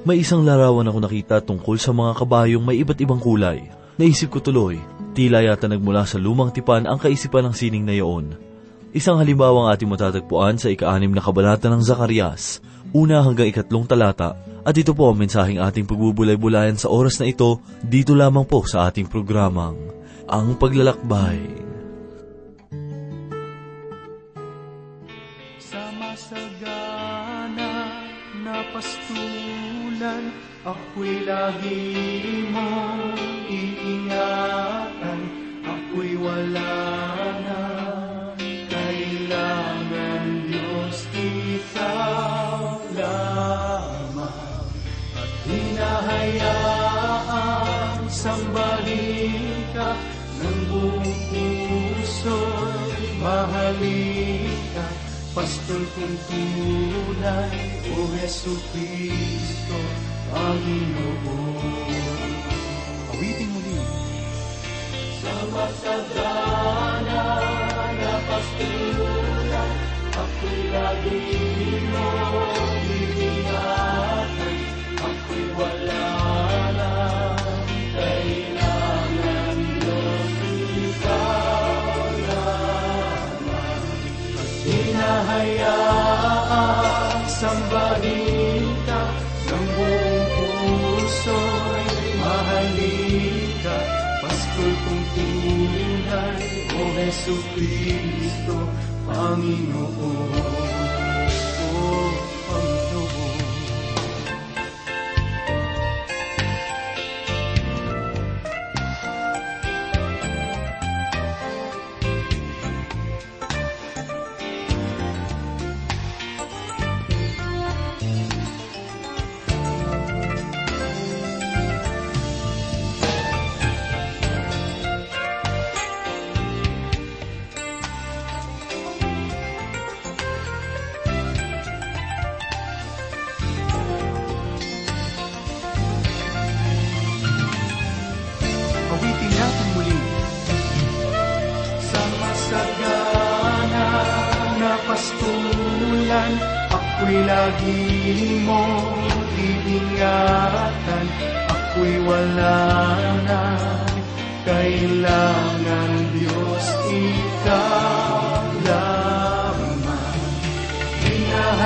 May isang larawan ako nakita tungkol sa mga kabayong may iba't ibang kulay. Naisip ko tuloy, tila yata nagmula sa lumang tipan ang kaisipan ng sining na iyon. Isang halimbawa ang ating matatagpuan sa ika-anim na kabanata ng Zacarias, una hanggang ikatlong talata, at ito po ang mensaheng ating pagbubulay-bulayan sa oras na ito, dito lamang po sa ating programang, Ang Paglalakbay. Ako'y lagi mong iingatan, ako'y wala na. Kailangan Diyos ikaw lamang at hinahayaang sambahin ka ng buong puso'y mahalin ka. Pastol kong tunay, O Yesu Cristo, Panginoon. Awiting muli. Sa masagana na pastulan, ako'y lagi mo iingatan, ako'y wala na kailangan Diyos ikaw lamang. Hinahayaang sambahin puso'y mahalin ka. Paskol kong tunay, O Yesu Cristo, Panginoon. O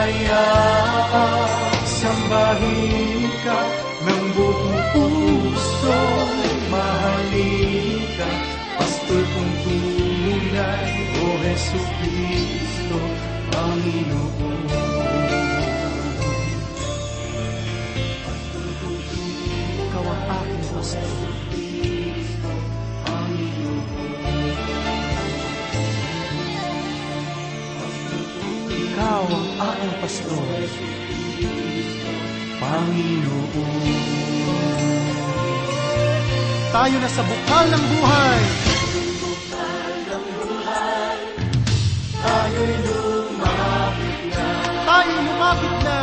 Hinahayaan sambahin ka ng buong puso mahalin ka. Pastol kong tunay O Jesu Cristo Panginoon Pastol kong tunay Ikaw ang aking pastor aking pastor Panginoon tayo na sa bukal ng buhay. Tayo'y lumapit na. Tayo'y lumapit na.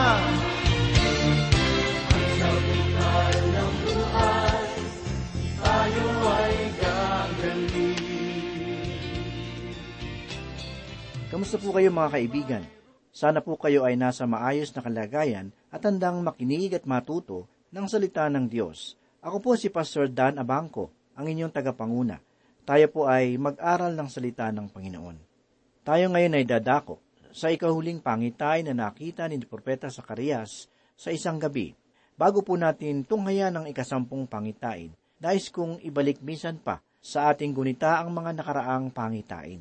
Sa bukal ng buhay, tayo ay gagaling. Kamusta po kayo mga kaibigan? Sana po kayo ay nasa maayos na kalagayan at handang makinig at matuto ng salita ng Diyos. Ako po si Pastor Dan Abangco, ang inyong tagapanguna. Tayo po ay mag-aral ng salita ng Panginoon. Tayo ngayon ay dadako sa ikahuling pangitay na nakita ni Propeta Sakarias sa isang gabi. Bago po natin tunghayan ang ikasampung pangitain, nais kong ibalik minsan pa sa ating gunita ang mga nakaraang pangitain.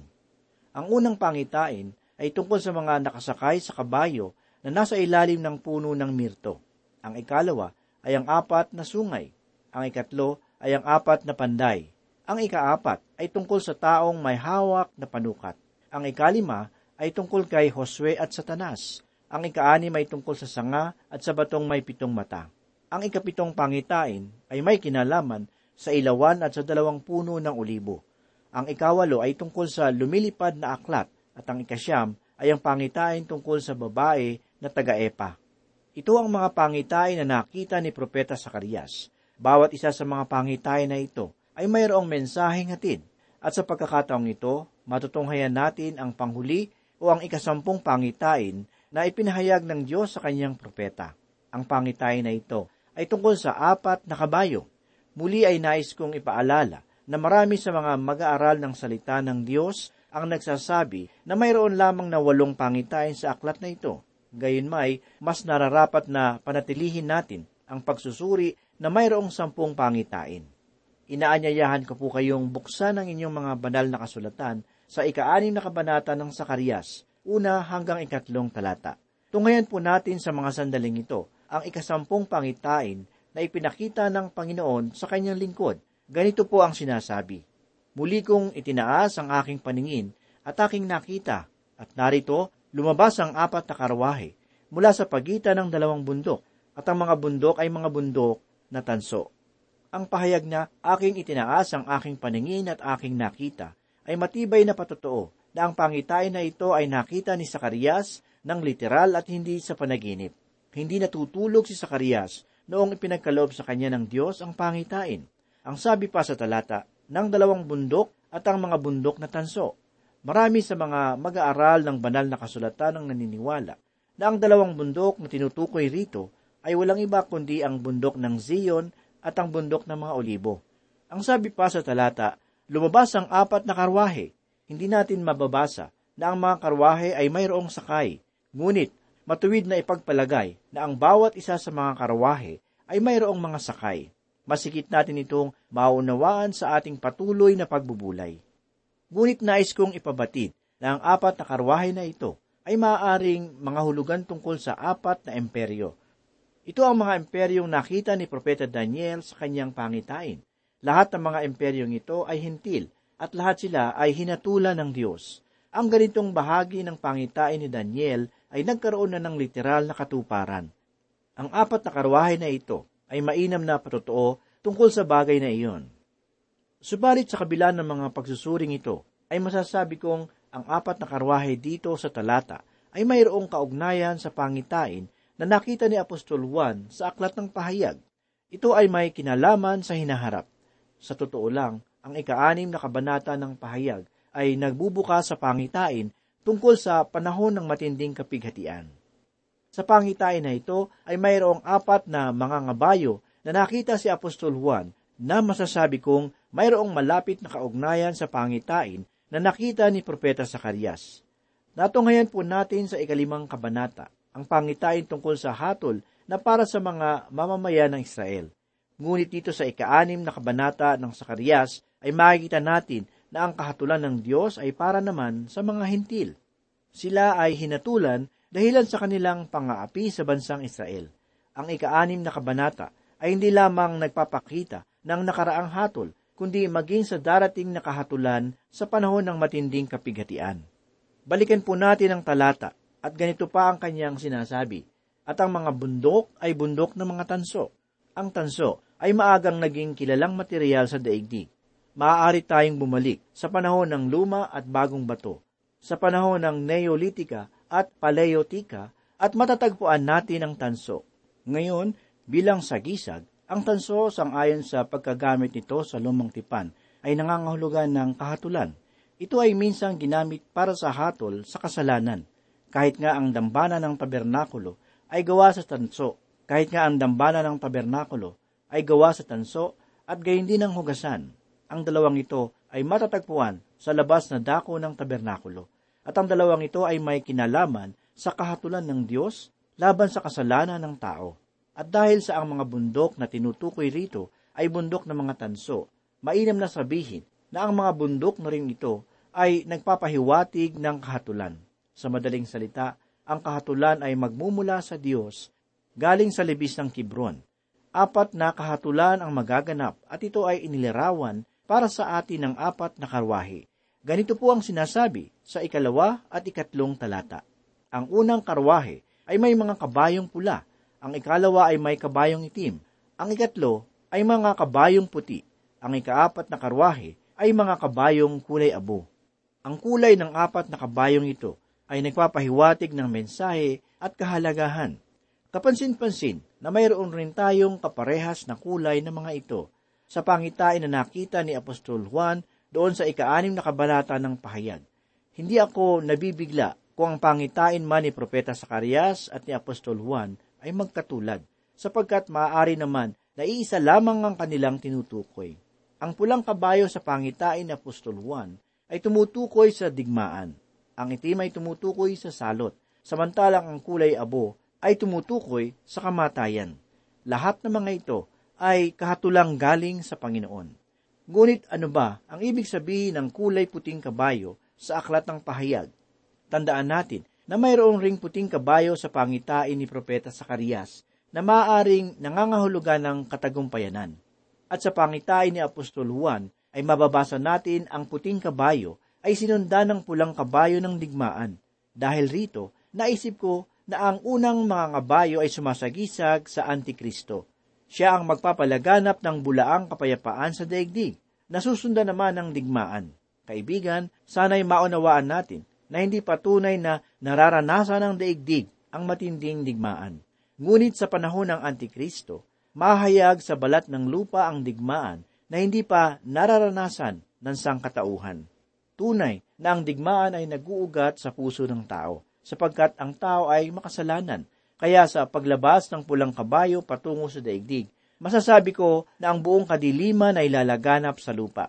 Ang unang pangitain ay tungkol sa mga nakasakay sa kabayo na nasa ilalim ng puno ng mirto. Ang ikalawa ay ang apat na sungay. Ang ikatlo ay ang apat na panday. Ang ikaapat ay tungkol sa taong may hawak na panukat. Ang ikalima ay tungkol kay Josue at Satanas. Ang ikaanim ay tungkol sa sanga at sa batong may pitong mata. Ang ikapitong pangitain ay may kinalaman sa ilawan at sa dalawang puno ng olibo. Ang ikawalo ay tungkol sa lumilipad na aklat at ang ikasyam ay ang pangitain tungkol sa babae na taga-epa. Ito ang mga pangitain na nakita ni Propeta Sakarias. Bawat isa sa mga pangitain na ito ay mayroong mensaheng hatid. At sa pagkakataong ito, matutunghayan natin ang panghuli o ang ikasampung pangitain na ipinahayag ng Diyos sa kanyang propeta. Ang pangitain na ito ay tungkol sa apat na kabayo. Muli ay nais kong ipaalala na marami sa mga mag-aaral ng salita ng Diyos ang nagsasabi na mayroon lamang na walong pangitain sa aklat na ito. Gayunmay, mas nararapat na panatilihin natin ang pagsusuri na mayroong sampung pangitain. Inaanyayahan ko po kayong buksan ang inyong mga banal na kasulatan sa ika-anim na kabanata ng Sakarias, una hanggang ikatlong talata. Tunghayan po natin sa mga sandaling ito ang ikasampung pangitain na ipinakita ng Panginoon sa kanyang lingkod. Ganito po ang sinasabi, Muli kong itinaas ang aking paningin at aking nakita, at narito lumabas ang apat na karwahe mula sa pagitan ng dalawang bundok, at ang mga bundok ay mga bundok na tanso. Ang pahayag na aking itinaas ang aking paningin at aking nakita ay matibay na patotoo na ang pangitain na ito ay nakita ni Sakarias ng literal at hindi sa panaginip. Hindi natutulog si Sakarias noong ipinagkaloob sa kanya ng Diyos ang pangitain. Ang sabi pa sa talata, ng dalawang bundok at ang mga bundok na tanso. Marami sa mga mag-aaral ng banal na kasulatan ang naniniwala na ang dalawang bundok na tinutukoy rito ay walang iba kundi ang bundok ng Zion at ang bundok ng mga olibo. Ang sabi pa sa talata, lumabas ang apat na karwahe. Hindi natin mababasa na ang mga karwahe ay mayroong sakay. Ngunit, matuwid na ipagpalagay na ang bawat isa sa mga karwahe ay mayroong mga sakay. Masikit natin itong maunawaan sa ating patuloy na pagbubulay. Ngunit nais kong ipabatid na ang apat na karwahe na ito ay maaaring mga hulugan tungkol sa apat na emperyo ito ang mga imperyong nakita ni Propeta Daniel sa kanyang pangitain. Lahat ng mga imperyong ito ay hintil at lahat sila ay hinatulan ng Diyos. Ang ganitong bahagi ng pangitain ni Daniel ay nagkaroon na ng literal na katuparan. Ang apat na karwahe na ito ay mainam na patotoo tungkol sa bagay na iyon. Subalit sa kabila ng mga pagsusuring ito, ay masasabi kong ang apat na karwahe dito sa talata ay mayroong kaugnayan sa pangitain na nakita ni Apostol Juan sa aklat ng pahayag. Ito ay may kinalaman sa hinaharap. Sa totoo lang, ang ika-anim na kabanata ng pahayag ay nagbubuka sa pangitain tungkol sa panahon ng matinding kapighatian. Sa pangitain na ito ay mayroong apat na mga ngabayo na nakita si Apostol Juan na masasabi kong mayroong malapit na kaugnayan sa pangitain na nakita ni Propeta Sakarias. Natunghayan po natin sa ikalimang kabanata ang pangitain tungkol sa hatol na para sa mga mamamayan ng Israel. Ngunit dito sa ikaanim na kabanata ng Sakarias ay makikita natin na ang kahatulan ng Diyos ay para naman sa mga hintil. Sila ay hinatulan dahilan sa kanilang pangaapi sa bansang Israel. Ang ikaanim na kabanata ay hindi lamang nagpapakita ng nakaraang hatol, kundi maging sa darating na kahatulan sa panahon ng matinding kapighatian. Balikan po natin ang talata at ganito pa ang kanyang sinasabi, at ang mga bundok ay bundok ng mga tanso. Ang tanso ay maagang naging kilalang material sa daigdig. Maaari tayong bumalik sa panahon ng luma at bagong bato, sa panahon ng Neolitika at Paleotika, at matatagpuan natin ang tanso. Ngayon, bilang sagisag, ang tanso sang-ayon sa pagkagamit nito sa lumang tipan ay nangangahulugan ng kahatulan. Ito ay minsang ginamit para sa hatol sa kasalanan kahit nga ang dambana ng tabernakulo ay gawa sa tanso, kahit nga ang dambana ng tabernakulo ay gawa sa tanso at gayon din ang hugasan. Ang dalawang ito ay matatagpuan sa labas na dako ng tabernakulo. At ang dalawang ito ay may kinalaman sa kahatulan ng Diyos laban sa kasalanan ng tao. At dahil sa ang mga bundok na tinutukoy rito ay bundok ng mga tanso, mainam na sabihin na ang mga bundok na rin ito ay nagpapahiwatig ng kahatulan. Sa madaling salita, ang kahatulan ay magmumula sa Diyos galing sa libis ng Kibron. Apat na kahatulan ang magaganap at ito ay inilarawan para sa atin ng apat na karwahe. Ganito po ang sinasabi sa ikalawa at ikatlong talata. Ang unang karwahe ay may mga kabayong pula, ang ikalawa ay may kabayong itim, ang ikatlo ay mga kabayong puti, ang ikaapat na karwahe ay mga kabayong kulay abo. Ang kulay ng apat na kabayong ito ay nagpapahiwatig ng mensahe at kahalagahan. Kapansin-pansin na mayroon rin tayong kaparehas na kulay ng mga ito sa pangitain na nakita ni Apostol Juan doon sa ikaanim na kabanata ng pahayag. Hindi ako nabibigla kung ang pangitain man ni Propeta Sakarias at ni Apostol Juan ay magkatulad, sapagkat maaari naman na iisa lamang ang kanilang tinutukoy. Ang pulang kabayo sa pangitain ni Apostol Juan ay tumutukoy sa digmaan. Ang itim ay tumutukoy sa salot, samantalang ang kulay abo ay tumutukoy sa kamatayan. Lahat ng mga ito ay kahatulang galing sa Panginoon. Ngunit ano ba ang ibig sabihin ng kulay puting kabayo sa aklat ng pahayag? Tandaan natin na mayroong ring puting kabayo sa pangitain ni Propeta Sakarias na maaaring nangangahulugan ng katagumpayanan. At sa pangitain ni Apostol Juan ay mababasa natin ang puting kabayo ay sinundan ng pulang kabayo ng digmaan. Dahil rito, naisip ko na ang unang mga kabayo ay sumasagisag sa Antikristo. Siya ang magpapalaganap ng bulaang kapayapaan sa daigdig, nasusundan naman ng digmaan. Kaibigan, sana'y maunawaan natin na hindi patunay na nararanasan ng daigdig ang matinding digmaan. Ngunit sa panahon ng Antikristo, mahayag sa balat ng lupa ang digmaan na hindi pa nararanasan ng sangkatauhan. Tunay na ang digmaan ay naguugat sa puso ng tao, sapagkat ang tao ay makasalanan kaya sa paglabas ng pulang kabayo patungo sa daigdig, masasabi ko na ang buong kadiliman ay lalaganap sa lupa.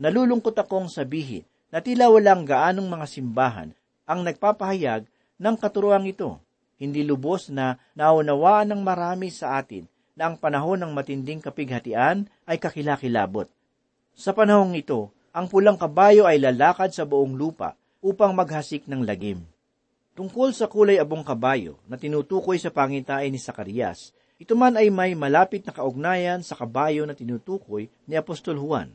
Nalulungkot akong sabihin na tila walang gaanong mga simbahan ang nagpapahayag ng katuruang ito. Hindi lubos na naunawaan ng marami sa atin na ang panahon ng matinding kapighatian ay kakilakilabot. Sa panahong ito, ang pulang kabayo ay lalakad sa buong lupa upang maghasik ng lagim. Tungkol sa kulay abong kabayo na tinutukoy sa pangitain ni Sakarias, ito man ay may malapit na kaugnayan sa kabayo na tinutukoy ni Apostol Juan.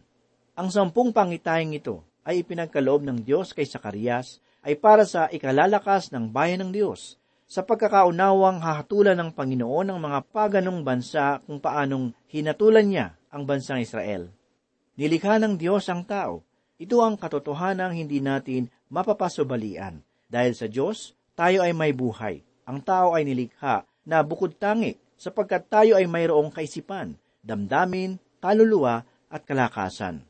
Ang sampung pangitayang ito ay ipinagkaloob ng Diyos kay Sakarias ay para sa ikalalakas ng bayan ng Diyos, sa pagkakaunawang hahatulan ng Panginoon ng mga paganong bansa kung paanong hinatulan niya ang bansang Israel. Nilikha ng Diyos ang tao. Ito ang katotohanang hindi natin mapapasubalian dahil sa Diyos, tayo ay may buhay. Ang tao ay nilikha na bukod tangi sapagkat tayo ay mayroong kaisipan, damdamin, kaluluwa at kalakasan.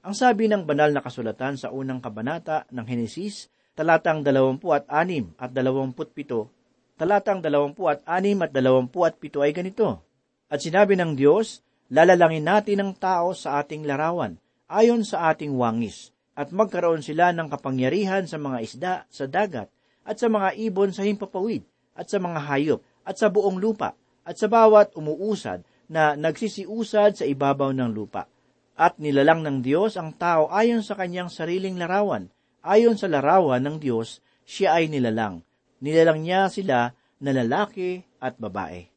Ang sabi ng banal na kasulatan sa unang kabanata ng Henesis, talatang 26 at 27, talatang 26 at 27 ay ganito. At sinabi ng Diyos, lalalangin natin ang tao sa ating larawan, ayon sa ating wangis, at magkaroon sila ng kapangyarihan sa mga isda sa dagat at sa mga ibon sa himpapawid at sa mga hayop at sa buong lupa at sa bawat umuusad na nagsisiusad sa ibabaw ng lupa. At nilalang ng Diyos ang tao ayon sa kanyang sariling larawan. Ayon sa larawan ng Diyos, siya ay nilalang. Nilalang niya sila na lalaki at babae.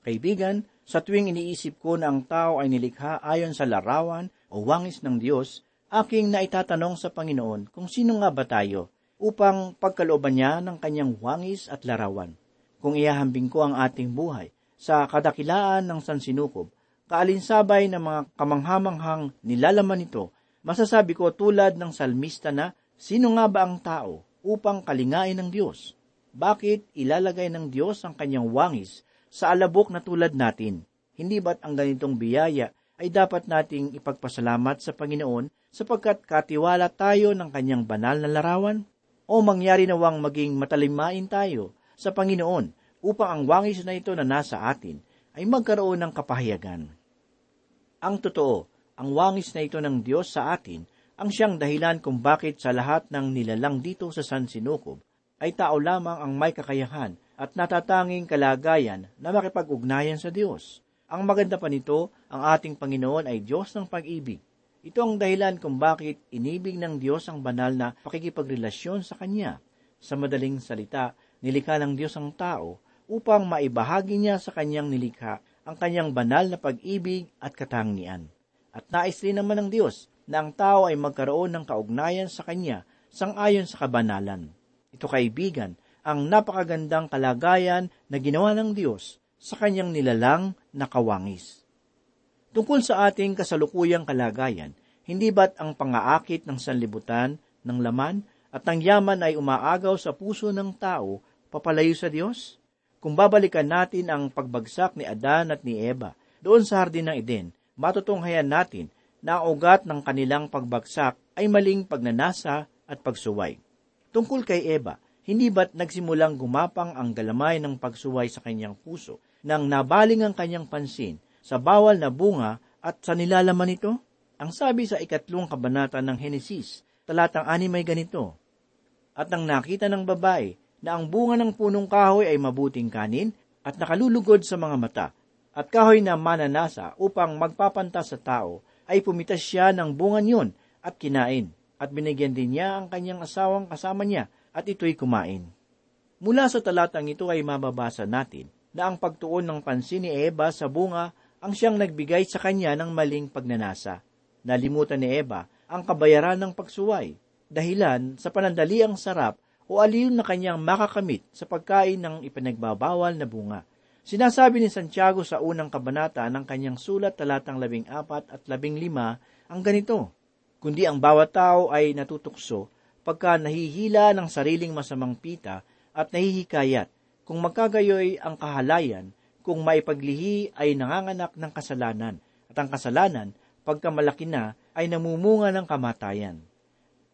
Kaibigan, sa tuwing iniisip ko na ang tao ay nilikha ayon sa larawan o wangis ng Diyos, aking naitatanong sa Panginoon kung sino nga ba tayo upang pagkalooban niya ng kanyang wangis at larawan. Kung ihahambing ko ang ating buhay sa kadakilaan ng sansinukob, kaalinsabay ng mga kamanghamanghang nilalaman nito, masasabi ko tulad ng salmista na, sino nga ba ang tao upang kalingain ng Diyos? Bakit ilalagay ng Diyos ang kanyang wangis sa alabok na tulad natin? Hindi ba't ang ganitong biyaya ay dapat nating ipagpasalamat sa Panginoon sapagkat katiwala tayo ng kanyang banal na larawan? O mangyari nawang maging matalimain tayo sa Panginoon upang ang wangis na ito na nasa atin ay magkaroon ng kapahayagan. Ang totoo, ang wangis na ito ng Diyos sa atin ang siyang dahilan kung bakit sa lahat ng nilalang dito sa San Sinukob ay tao lamang ang may kakayahan at natatanging kalagayan na makipag-ugnayan sa Diyos. Ang maganda pa nito, ang ating Panginoon ay Diyos ng pag-ibig ito ang dahilan kung bakit inibig ng Diyos ang banal na pakikipagrelasyon sa Kanya. Sa madaling salita, nilikha ng Diyos ang tao upang maibahagi niya sa Kanyang nilikha ang Kanyang banal na pag-ibig at katangian. At nais rin naman ng Diyos na ang tao ay magkaroon ng kaugnayan sa Kanya sangayon sa kabanalan. Ito kaibigan, ang napakagandang kalagayan na ginawa ng Diyos sa Kanyang nilalang na kawangis. Tungkol sa ating kasalukuyang kalagayan, hindi ba't ang pangaakit ng sanlibutan, ng laman, at ng yaman ay umaagaw sa puso ng tao papalayo sa Diyos? Kung babalikan natin ang pagbagsak ni Adan at ni Eva doon sa hardin ng Eden, matutunghayan natin na ang ugat ng kanilang pagbagsak ay maling pagnanasa at pagsuway. Tungkol kay Eva, Hindi ba't nagsimulang gumapang ang galamay ng pagsuway sa kanyang puso nang nabaling ang kanyang pansin sa bawal na bunga at sa nilalaman nito? Ang sabi sa ikatlong kabanata ng Henesis, talatang ani may ganito, At nang nakita ng babae na ang bunga ng punong kahoy ay mabuting kanin at nakalulugod sa mga mata, at kahoy na mananasa upang magpapanta sa tao, ay pumitas siya ng bunga niyon at kinain, at binigyan din niya ang kanyang asawang kasama niya, at ito'y kumain. Mula sa talatang ito ay mababasa natin na ang pagtuon ng pansin ni Eva sa bunga ang siyang nagbigay sa kanya ng maling pagnanasa. Nalimutan ni Eva ang kabayaran ng pagsuway, dahilan sa panandaliang sarap o aliw na kanyang makakamit sa pagkain ng ipinagbabawal na bunga. Sinasabi ni Santiago sa unang kabanata ng kanyang sulat talatang labing apat at labing lima ang ganito, Kundi ang bawat tao ay natutukso pagka nahihila ng sariling masamang pita at nahihikayat, kung magkagayoy ang kahalayan, kung maipaglihi ay nanganganak ng kasalanan, at ang kasalanan, pagka malaki na, ay namumunga ng kamatayan.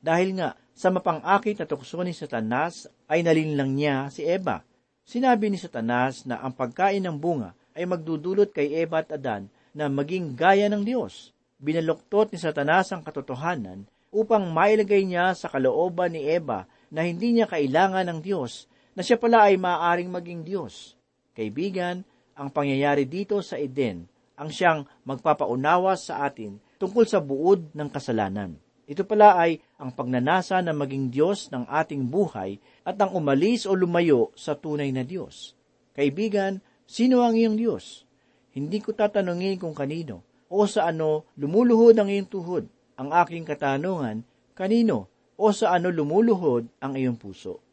Dahil nga, sa mapangakit na tukso ni Satanas ay nalinlang niya si Eva. Sinabi ni Satanas na ang pagkain ng bunga ay magdudulot kay Eva at Adan na maging gaya ng Diyos. Binaluktot ni Satanas ang katotohanan upang mailagay niya sa kalooban ni Eva na hindi niya kailangan ng Diyos, na siya pala ay maaaring maging Diyos. Kaibigan, ang pangyayari dito sa Eden ang siyang magpapaunawa sa atin tungkol sa buod ng kasalanan. Ito pala ay ang pagnanasa na maging Diyos ng ating buhay at ang umalis o lumayo sa tunay na Diyos. Kaibigan, sino ang iyong Diyos? Hindi ko tatanungin kung kanino o sa ano lumuluhod ang iyong tuhod. Ang aking katanungan, kanino o sa ano lumuluhod ang iyong puso.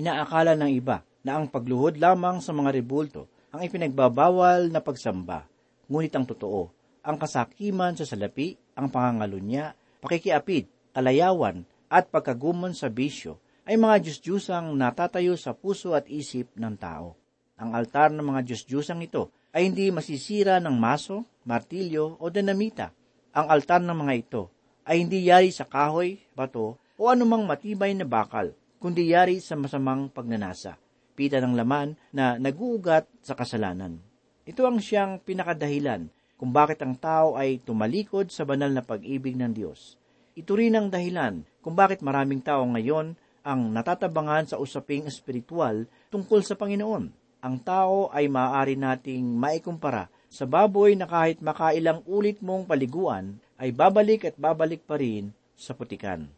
Inaakala ng iba na ang pagluhod lamang sa mga rebulto ang ipinagbabawal na pagsamba. Ngunit ang totoo, ang kasakiman sa salapi, ang pangangalunya, pakikiapid, kalayawan, at pagkagumon sa bisyo ay mga Diyos-Diyusang natatayo sa puso at isip ng tao. Ang altar ng mga Diyos-Diyusang ito ay hindi masisira ng maso, martilyo o dinamita. Ang altar ng mga ito ay hindi yari sa kahoy, bato o anumang matibay na bakal, kundi yari sa masamang pagnanasa, pita ng laman na naguugat sa kasalanan. Ito ang siyang pinakadahilan kung bakit ang tao ay tumalikod sa banal na pag-ibig ng Diyos. Ito rin ang dahilan kung bakit maraming tao ngayon ang natatabangan sa usaping espiritual tungkol sa Panginoon. Ang tao ay maaari nating maikumpara sa baboy na kahit makailang ulit mong paliguan ay babalik at babalik pa rin sa putikan.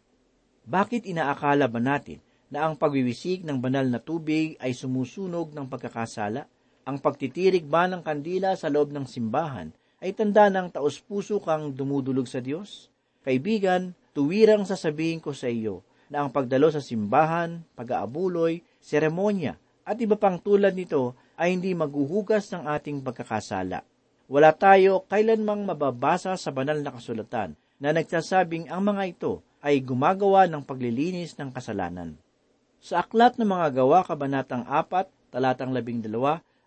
Bakit inaakala ba natin na ang pagwiwisik ng banal na tubig ay sumusunog ng pagkakasala? Ang pagtitirig ba ng kandila sa loob ng simbahan ay tanda ng taos-puso kang dumudulog sa Diyos? Kaibigan, tuwirang sasabihin ko sa iyo na ang pagdalo sa simbahan, pag-aabuloy, seremonya, at iba pang tulad nito ay hindi maghuhugas ng ating pagkakasala. Wala tayo kailanmang mababasa sa banal na kasulatan na nagsasabing ang mga ito ay gumagawa ng paglilinis ng kasalanan. Sa aklat ng mga gawa kabanatang 4, talatang 12,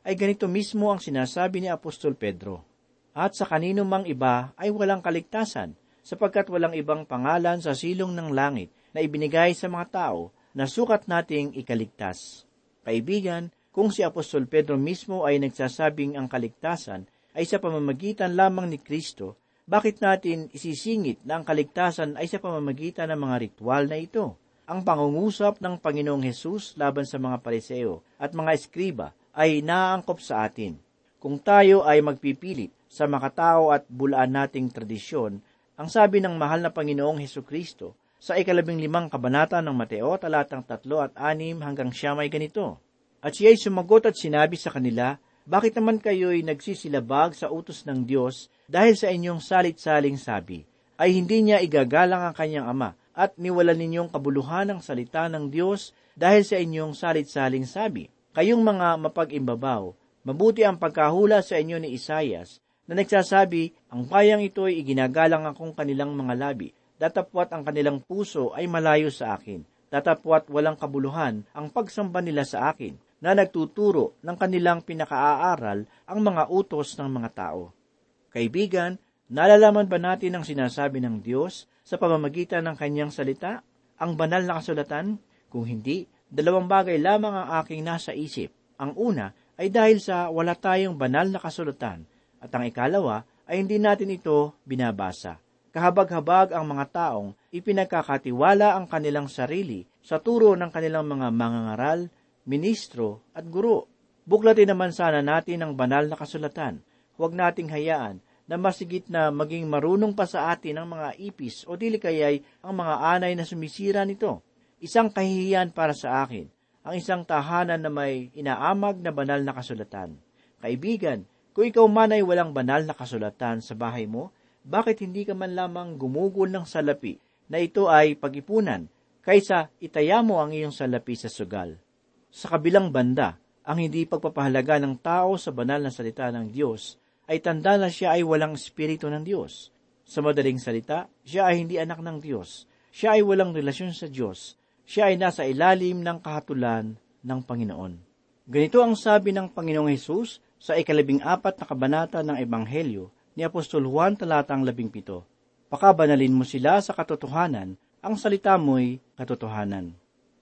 ay ganito mismo ang sinasabi ni Apostol Pedro at sa kanino mang iba ay walang kaligtasan, sapagkat walang ibang pangalan sa silong ng langit na ibinigay sa mga tao na sukat nating ikaligtas. Kaibigan, kung si Apostol Pedro mismo ay nagsasabing ang kaligtasan ay sa pamamagitan lamang ni Kristo, bakit natin isisingit na ang kaligtasan ay sa pamamagitan ng mga ritual na ito? Ang pangungusap ng Panginoong Hesus laban sa mga pariseo at mga eskriba ay naangkop sa atin. Kung tayo ay magpipilit sa makatao at bulaan nating tradisyon, ang sabi ng mahal na Panginoong Heso Kristo sa ikalabing limang kabanata ng Mateo talatang tatlo at anim hanggang siya may ganito. At siya ay sumagot at sinabi sa kanila, Bakit naman kayo'y nagsisilabag sa utos ng Diyos dahil sa inyong salit-saling sabi, ay hindi niya igagalang ang kanyang ama at niwalan ninyong kabuluhan ng salita ng Diyos dahil sa inyong salit-saling sabi. Kayong mga mapag-imbabaw, mabuti ang pagkahula sa inyo ni Isayas na nagsasabi, ang bayang ito ay iginagalang akong kanilang mga labi, datapwat ang kanilang puso ay malayo sa akin, datapwat walang kabuluhan ang pagsamba nila sa akin, na nagtuturo ng kanilang pinakaaaral ang mga utos ng mga tao. Kaibigan, nalalaman ba natin ang sinasabi ng Diyos sa pamamagitan ng kanyang salita, ang banal na kasulatan? Kung hindi, dalawang bagay lamang ang aking nasa isip. Ang una ay dahil sa wala tayong banal na kasulatan, at ang ikalawa ay hindi natin ito binabasa. Kahabag-habag ang mga taong ipinagkakatiwala ang kanilang sarili sa turo ng kanilang mga mangangaral, ministro at guro. Buklatin naman sana natin ang banal na kasulatan. Huwag nating hayaan na masigit na maging marunong pa sa atin ang mga ipis o dili kayay ang mga anay na sumisira nito. Isang kahihiyan para sa akin, ang isang tahanan na may inaamag na banal na kasulatan. Kaibigan, kung ikaw man ay walang banal na kasulatan sa bahay mo, bakit hindi ka man lamang gumugol ng salapi na ito ay pag-ipunan kaysa itaya mo ang iyong salapi sa sugal? Sa kabilang banda, ang hindi pagpapahalaga ng tao sa banal na salita ng Diyos ay tanda na siya ay walang espiritu ng Diyos. Sa madaling salita, siya ay hindi anak ng Diyos. Siya ay walang relasyon sa Diyos. Siya ay nasa ilalim ng kahatulan ng Panginoon. Ganito ang sabi ng Panginoong Hesus sa ikalabing apat na kabanata ng Ebanghelyo ni Apostol Juan talatang labing pito. Pakabanalin mo sila sa katotohanan, ang salita mo'y katotohanan.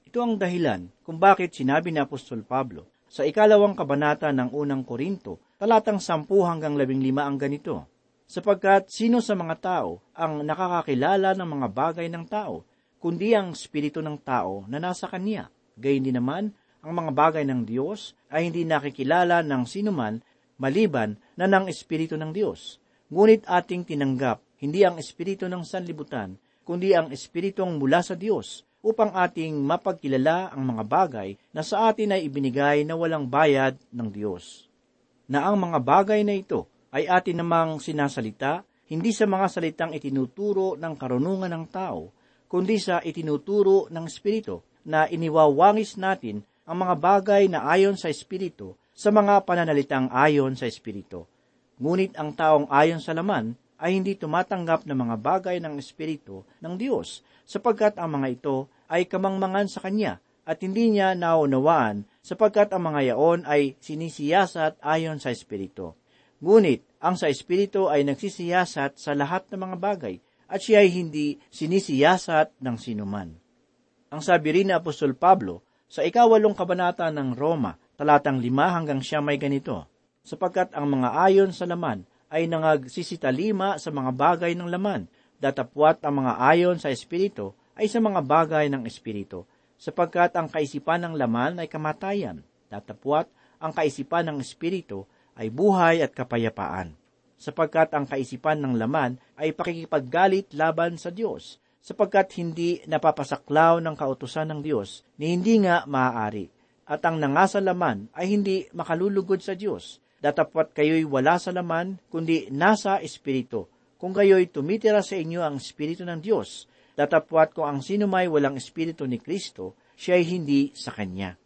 Ito ang dahilan kung bakit sinabi ni Apostol Pablo sa ikalawang kabanata ng unang Korinto, talatang sampu hanggang labing lima ang ganito. Sapagkat sino sa mga tao ang nakakakilala ng mga bagay ng tao, kundi ang spirito ng tao na nasa kanya. Gayun din naman, ang mga bagay ng Diyos ay hindi nakikilala ng sinuman maliban na ng Espiritu ng Diyos. Ngunit ating tinanggap hindi ang Espiritu ng sanlibutan, kundi ang Espiritong mula sa Diyos, upang ating mapagkilala ang mga bagay na sa atin ay ibinigay na walang bayad ng Diyos. Na ang mga bagay na ito ay atin namang sinasalita, hindi sa mga salitang itinuturo ng karunungan ng tao, kundi sa itinuturo ng Espiritu na iniwawangis natin ang mga bagay na ayon sa Espiritu sa mga pananalitang ayon sa Espiritu. Ngunit ang taong ayon sa laman ay hindi tumatanggap ng mga bagay ng Espiritu ng Diyos sapagkat ang mga ito ay kamangmangan sa kanya at hindi niya naunawaan sapagkat ang mga yaon ay sinisiyasat ayon sa Espiritu. Ngunit ang sa Espiritu ay nagsisiyasat sa lahat ng mga bagay at siya ay hindi sinisiyasat ng sinuman. Ang sabi rin ni Apostol Pablo sa ikawalong kabanata ng Roma, talatang lima hanggang siya may ganito, sapagkat ang mga ayon sa laman ay nangagsisitalima sa mga bagay ng laman, datapwat ang mga ayon sa Espiritu ay sa mga bagay ng Espiritu, sapagkat ang kaisipan ng laman ay kamatayan, datapwat ang kaisipan ng Espiritu ay buhay at kapayapaan. Sapagkat ang kaisipan ng laman ay pakikipaggalit laban sa Diyos, sapagkat hindi napapasaklaw ng kautusan ng Diyos ni hindi nga maaari, at ang nangasa laman ay hindi makalulugod sa Diyos, datapwat kayo'y wala sa laman, kundi nasa Espiritu, kung kayo'y tumitira sa inyo ang Espiritu ng Diyos, datapwat kung ang sino may walang Espiritu ni Kristo, siya ay hindi sa Kanya.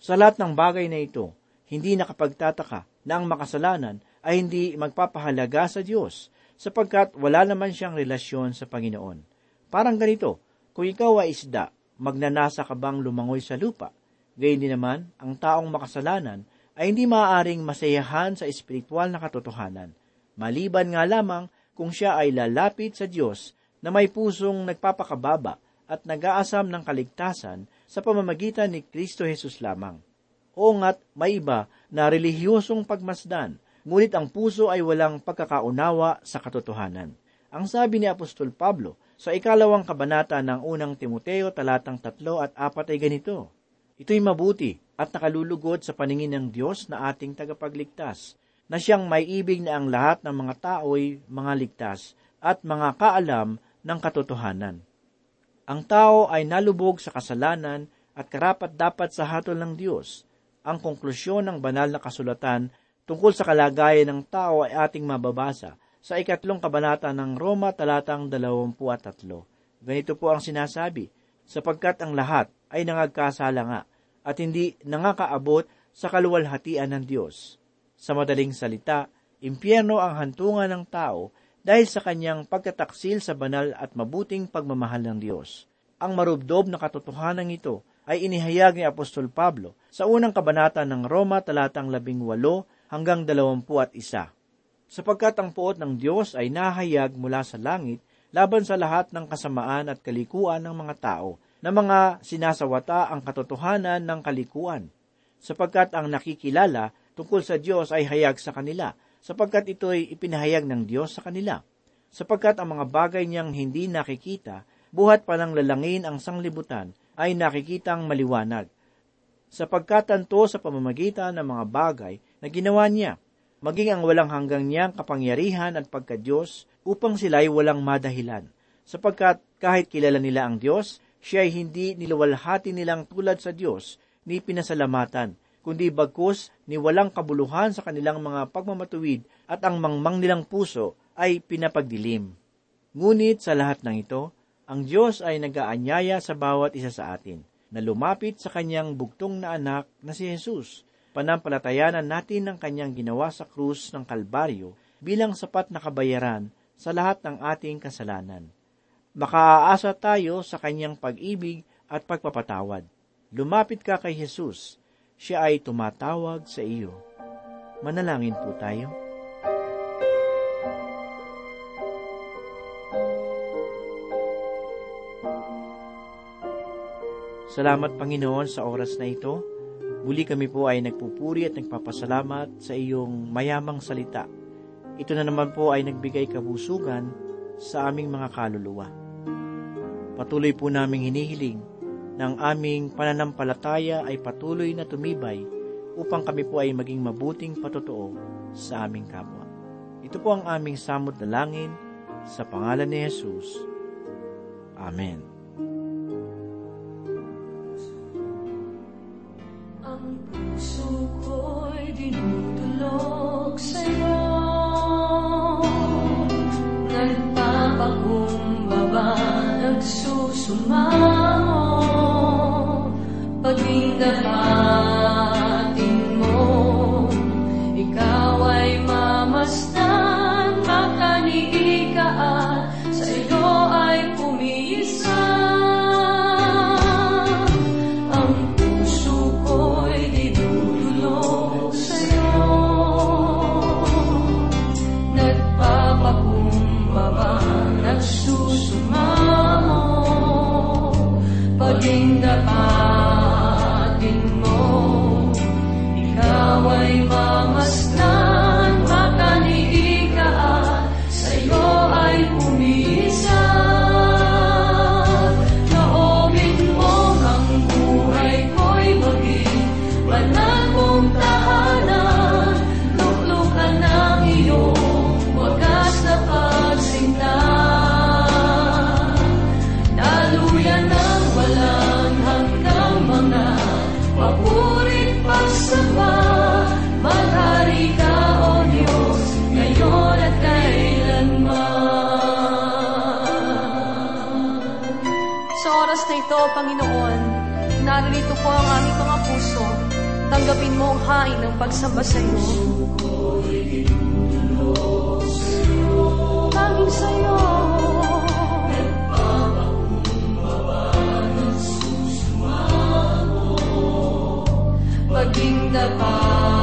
Sa lahat ng bagay na ito, hindi nakapagtataka na ang makasalanan ay hindi magpapahalaga sa Diyos, sapagkat wala naman siyang relasyon sa Panginoon. Parang ganito, kung ikaw ay isda, magnanasa ka bang lumangoy sa lupa? Gayun din naman, ang taong makasalanan ay hindi maaaring masayahan sa espiritual na katotohanan, maliban nga lamang kung siya ay lalapit sa Diyos na may pusong nagpapakababa at nag-aasam ng kaligtasan sa pamamagitan ni Kristo Jesus lamang. O nga't may iba na relihiyosong pagmasdan, ngunit ang puso ay walang pagkakaunawa sa katotohanan. Ang sabi ni Apostol Pablo sa ikalawang kabanata ng unang Timoteo talatang tatlo at apat ay ganito, Ito'y mabuti at nakalulugod sa paningin ng Diyos na ating tagapagligtas, na siyang may ibig na ang lahat ng mga tao'y mga ligtas at mga kaalam ng katotohanan. Ang tao ay nalubog sa kasalanan at karapat dapat sa hatol ng Diyos. Ang konklusyon ng banal na kasulatan tungkol sa kalagayan ng tao ay ating mababasa sa ikatlong kabanata ng Roma talatang 23. Ganito po ang sinasabi, sapagkat ang lahat ay nangagkasala nga at hindi nangakaabot sa kaluwalhatian ng Diyos. Sa madaling salita, impyerno ang hantungan ng tao dahil sa kanyang pagkataksil sa banal at mabuting pagmamahal ng Diyos. Ang marubdob na katotohanan ito ay inihayag ni Apostol Pablo sa unang kabanata ng Roma talatang labing walo hanggang dalawampu at isa. Sapagkat ang puot ng Diyos ay nahayag mula sa langit laban sa lahat ng kasamaan at kalikuan ng mga tao na mga sinasawata ang katotohanan ng kalikuan, sapagkat ang nakikilala tungkol sa Diyos ay hayag sa kanila, sapagkat ito'y ipinahayag ng Diyos sa kanila. Sapagkat ang mga bagay niyang hindi nakikita, buhat pa ng lalangin ang sanglibutan, ay nakikitang maliwanag. Sapagkat tanto sa pamamagitan ng mga bagay na ginawa niya, maging ang walang hanggang niyang kapangyarihan at pagka-Diyos upang sila'y walang madahilan. Sapagkat kahit kilala nila ang Diyos, siya ay hindi nilawalhati nilang tulad sa Diyos ni pinasalamatan, kundi bagkus ni walang kabuluhan sa kanilang mga pagmamatuwid at ang mangmang nilang puso ay pinapagdilim. Ngunit sa lahat ng ito, ang Diyos ay nag-aanyaya sa bawat isa sa atin na lumapit sa kanyang bugtong na anak na si Jesus. Panampalatayanan natin ang kanyang ginawa sa krus ng Kalbaryo bilang sapat na kabayaran sa lahat ng ating kasalanan makaaasa tayo sa kanyang pag-ibig at pagpapatawad. Lumapit ka kay Jesus, siya ay tumatawag sa iyo. Manalangin po tayo. Salamat Panginoon sa oras na ito. Muli kami po ay nagpupuri at nagpapasalamat sa iyong mayamang salita. Ito na naman po ay nagbigay kabusugan sa aming mga kaluluwa. Patuloy po naming hinihiling na ang aming pananampalataya ay patuloy na tumibay upang kami po ay maging mabuting patotoo sa aming kapwa. Ito po ang aming samot na langin sa pangalan ni Jesus. Amen. Ito, Panginoon, naririto po ang aming mga puso. Tanggapin mo ang hain ng pagsamba sa iyo. Tanging sa iyo. Paging dapatin